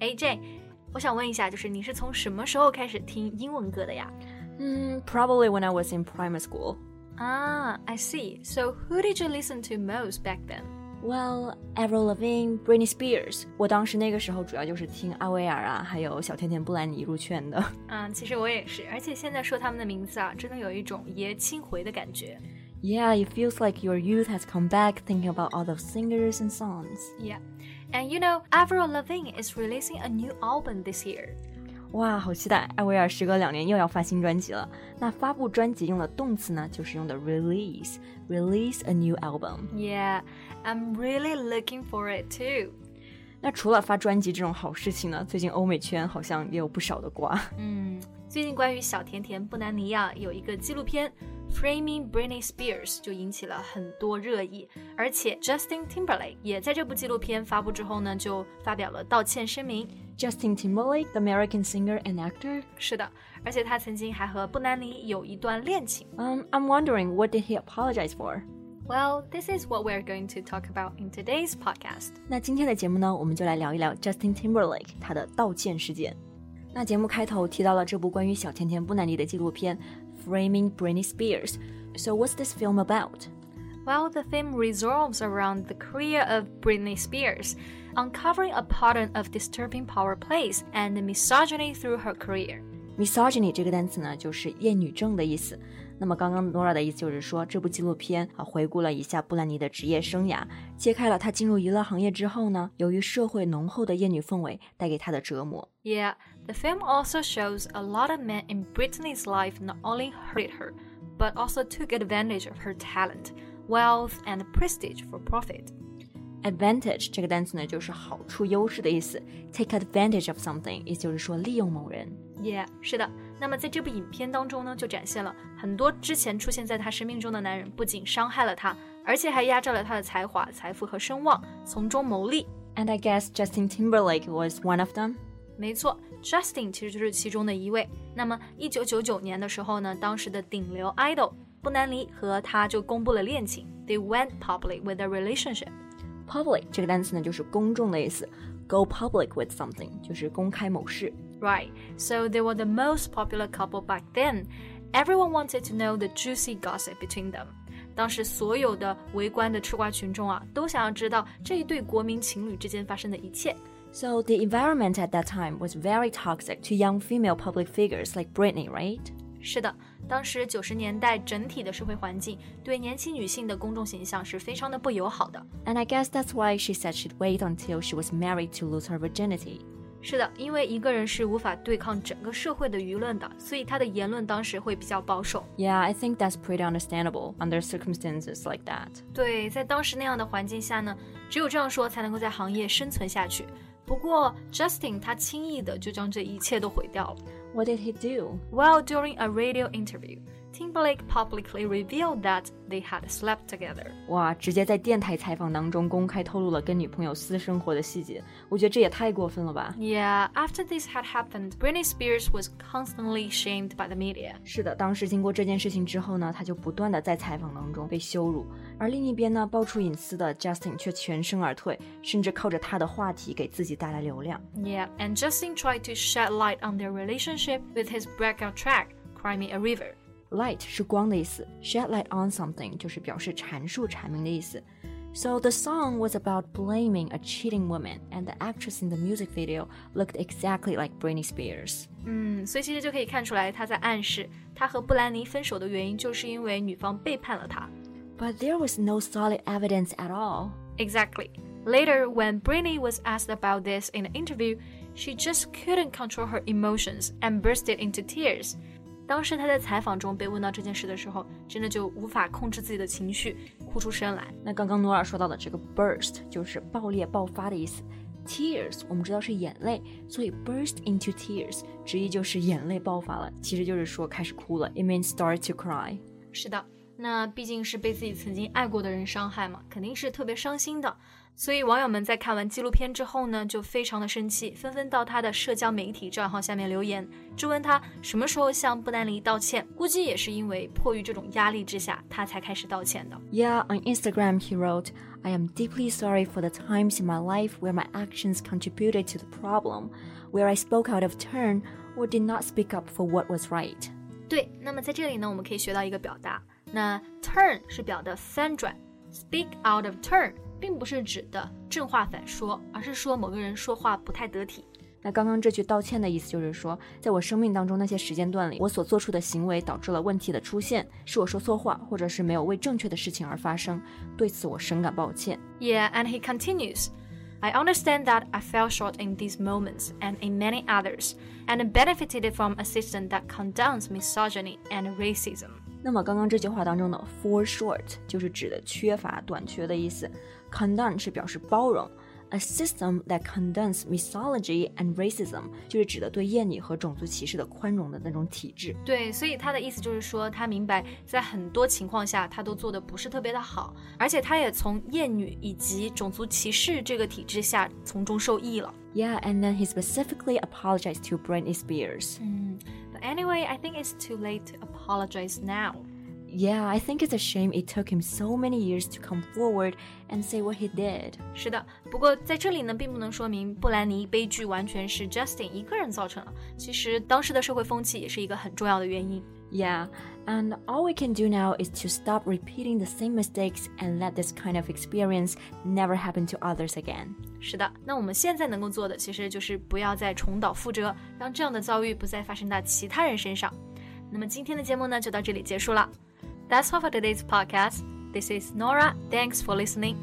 哎，J，我想问一下，就是你是从什么时候开始听英文歌的呀？嗯，Probably when I was in primary school. Ah, I see. So who did you listen to most back then? Well, Avril Lavigne, Britney Spears。我当时那个时候主要就是听阿维尔啊，还有小甜甜布兰妮入圈的。嗯，其实我也是，而且现在说他们的名字啊，真的有一种爷青回的感觉。Yeah, it feels like your youth has come back thinking about all those singers and songs. Yeah. And you know, Avril Lavigne is releasing a new album this year. 哇，好期待！艾薇儿时隔两年又要发新专辑了。那发布专辑用的动词呢，就是用的 release，release a new album。Yeah, I'm really looking for it too. 那除了发专辑这种好事情呢，最近欧美圈好像也有不少的瓜。嗯，最近关于小甜甜布兰妮呀，有一个纪录片。 Framing Britney Spears 就引起了很多热议，而且 Justin Timberlake 也在这部纪录片发布之后呢，就发表了道歉声明。Justin Timberlake, the American singer and actor，是的，而且他曾经还和布兰妮有一段恋情。Um, I'm wondering what did he apologize for? Well, this is what we're going to talk about in today's podcast. 那今天的节目呢，我们就来聊一聊 Justin Timberlake 他的道歉事件。那节目开头提到了这部关于小甜甜布兰妮的纪录片 Framing Britney Spears. So, what's this film about? Well, the film revolves around the career of Britney Spears, uncovering a pattern of disturbing power plays and misogyny through her career. misogyny 这个单词呢，就是厌女症的意思。那么刚刚 Norah 的意思就是说，这部纪录片啊，回顾了一下布兰妮的职业生涯，揭开了她进入娱乐行业之后呢，由于社会浓厚的厌女氛围带给她的折磨。Yeah, the film also shows a lot of men in Britney's life not only hurt her, but also took advantage of her talent, wealth, and prestige for profit. Advantage 这个单词呢，就是好处、优势的意思。Take advantage of something，也就是说利用某人。Yeah，是的。那么在这部影片当中呢，就展现了很多之前出现在他生命中的男人，不仅伤害了他，而且还压榨了他的才华、财富和声望，从中牟利。And I guess Justin Timberlake was one of them. 没错 ，Justin 其实就是其中的一位。那么，一九九九年的时候呢，当时的顶流 idol 布兰妮和他就公布了恋情，They went public with their relationship. Public 这个单词呢，就是公众的意思。Go public with something 就是公开某事。Right. So they were the most popular couple back then. Everyone wanted to know the juicy gossip between them. 当时所有的围观的吃瓜群众啊，都想要知道这一对国民情侣之间发生的一切。 So the environment at that time was very toxic to young female public figures like Britney, right? 是的，当时九十年代整体的社会环境对年轻女性的公众形象是非常的不友好的。And I guess that's why she said she'd wait until she was married to lose her virginity. 是的，因为一个人是无法对抗整个社会的舆论的，所以他的言论当时会比较保守。Yeah, I think that's pretty understandable under circumstances like that. 对，在当时那样的环境下呢，只有这样说才能够在行业生存下去。 不过，Justin 他轻易的就将这一切都毁掉了。What did he do? Well, during a radio interview. Timberlake publicly revealed that they had slept together. 哇，直接在电台采访当中公开透露了跟女朋友私生活的细节，我觉得这也太过分了吧。Yeah, after this had happened, Britney Spears was constantly shamed by the media. 是的，当时经过这件事情之后呢，她就不断的在采访当中被羞辱， 而另一边呢，爆出隐私的 Justin 却全身而退，甚至靠着他的话题给自己带来流量。Yeah, and Justin tried to shed light on their relationship with his breakout track, Cry Me a River. Light 是光的意思，shed light on something 就是表示阐述、阐明的意思。So the song was about blaming a cheating woman, and the actress in the music video looked exactly like Britney Spears. 嗯，所以其实就可以看出来，他在暗示他和布兰妮分手的原因，就是因为女方背叛了他。 But there was no solid evidence at all. Exactly. Later, when Britney was asked about this in an interview, she just couldn't control her emotions and bursted into tears. 当时他在采访中被问到这件事的时候，真的就无法控制自己的情绪，哭出声来。那刚刚诺尔说到的这个 burst 就是爆裂、爆发的意思。 Tears，我们知道是眼泪，所以 burst into tears 直译就是眼泪爆发了，其实就是说开始哭了。It means start to cry。是的， 那毕竟是被自己曾经爱过的人伤害嘛，肯定是特别伤心的。所以网友们在看完纪录片之后呢，就非常的生气，纷纷到他的社交媒体账号下面留言，质问他什么时候向布兰妮道歉。估计也是因为迫于这种压力之下，他才开始道歉的。Yeah, on Instagram he wrote, "I am deeply sorry for the times in my life where my actions contributed to the problem, where I spoke out of turn or did not speak up for what was right." 对，那么在这里呢，我们可以学到一个表达，那 turn 是表的翻转，speak out of turn。并不是指的正话反说，而是说某个人说话不太得体。那刚刚这句道歉的意思就是说，在我生命当中那些时间段里，我所做出的行为导致了问题的出现，是我说错话，或者是没有为正确的事情而发生，对此我深感抱歉。Yeah, and he continues. I understand that I fell short in these moments and in many others, and benefited from a system that condemns misogyny and racism. 那么刚刚这句话当中的，for short 就是指的缺乏、短缺的意思。Condone 是表示包容 ，a system that condemns misogyny and racism 就是指的对厌女和种族歧视的宽容的那种体制。对，所以他的意思就是说，他明白在很多情况下他都做的不是特别的好，而且他也从厌女以及种族歧视这个体制下从中受益了。Yeah, and then he specifically apologized to Britney Spears. Mm, but anyway, I think it's too late to apologize now. Yeah, I think it's a shame it took him so many years to come forward and say what he did. 是的，不过在这里呢，并不能说明布兰妮悲剧完全是 Justin 一个人造成的。其实当时的社会风气也是一个很重要的原因。Yeah, and all we can do now is to stop repeating the same mistakes and let this kind of experience never happen to others again. 是的，那我们现在能够做的，其实就是不要再重蹈覆辙，让这样的遭遇不再发生在其他人身上。那么今天的节目呢，就到这里结束了。 that's all for today's podcast. This is Norah. Thanks for listening.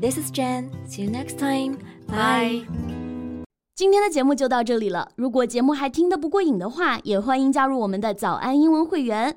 This is Jen. See you next time. Bye. 今天的节目就到这里了。如果节目还听得不过瘾的话，也欢迎加入我们的早安英文会员。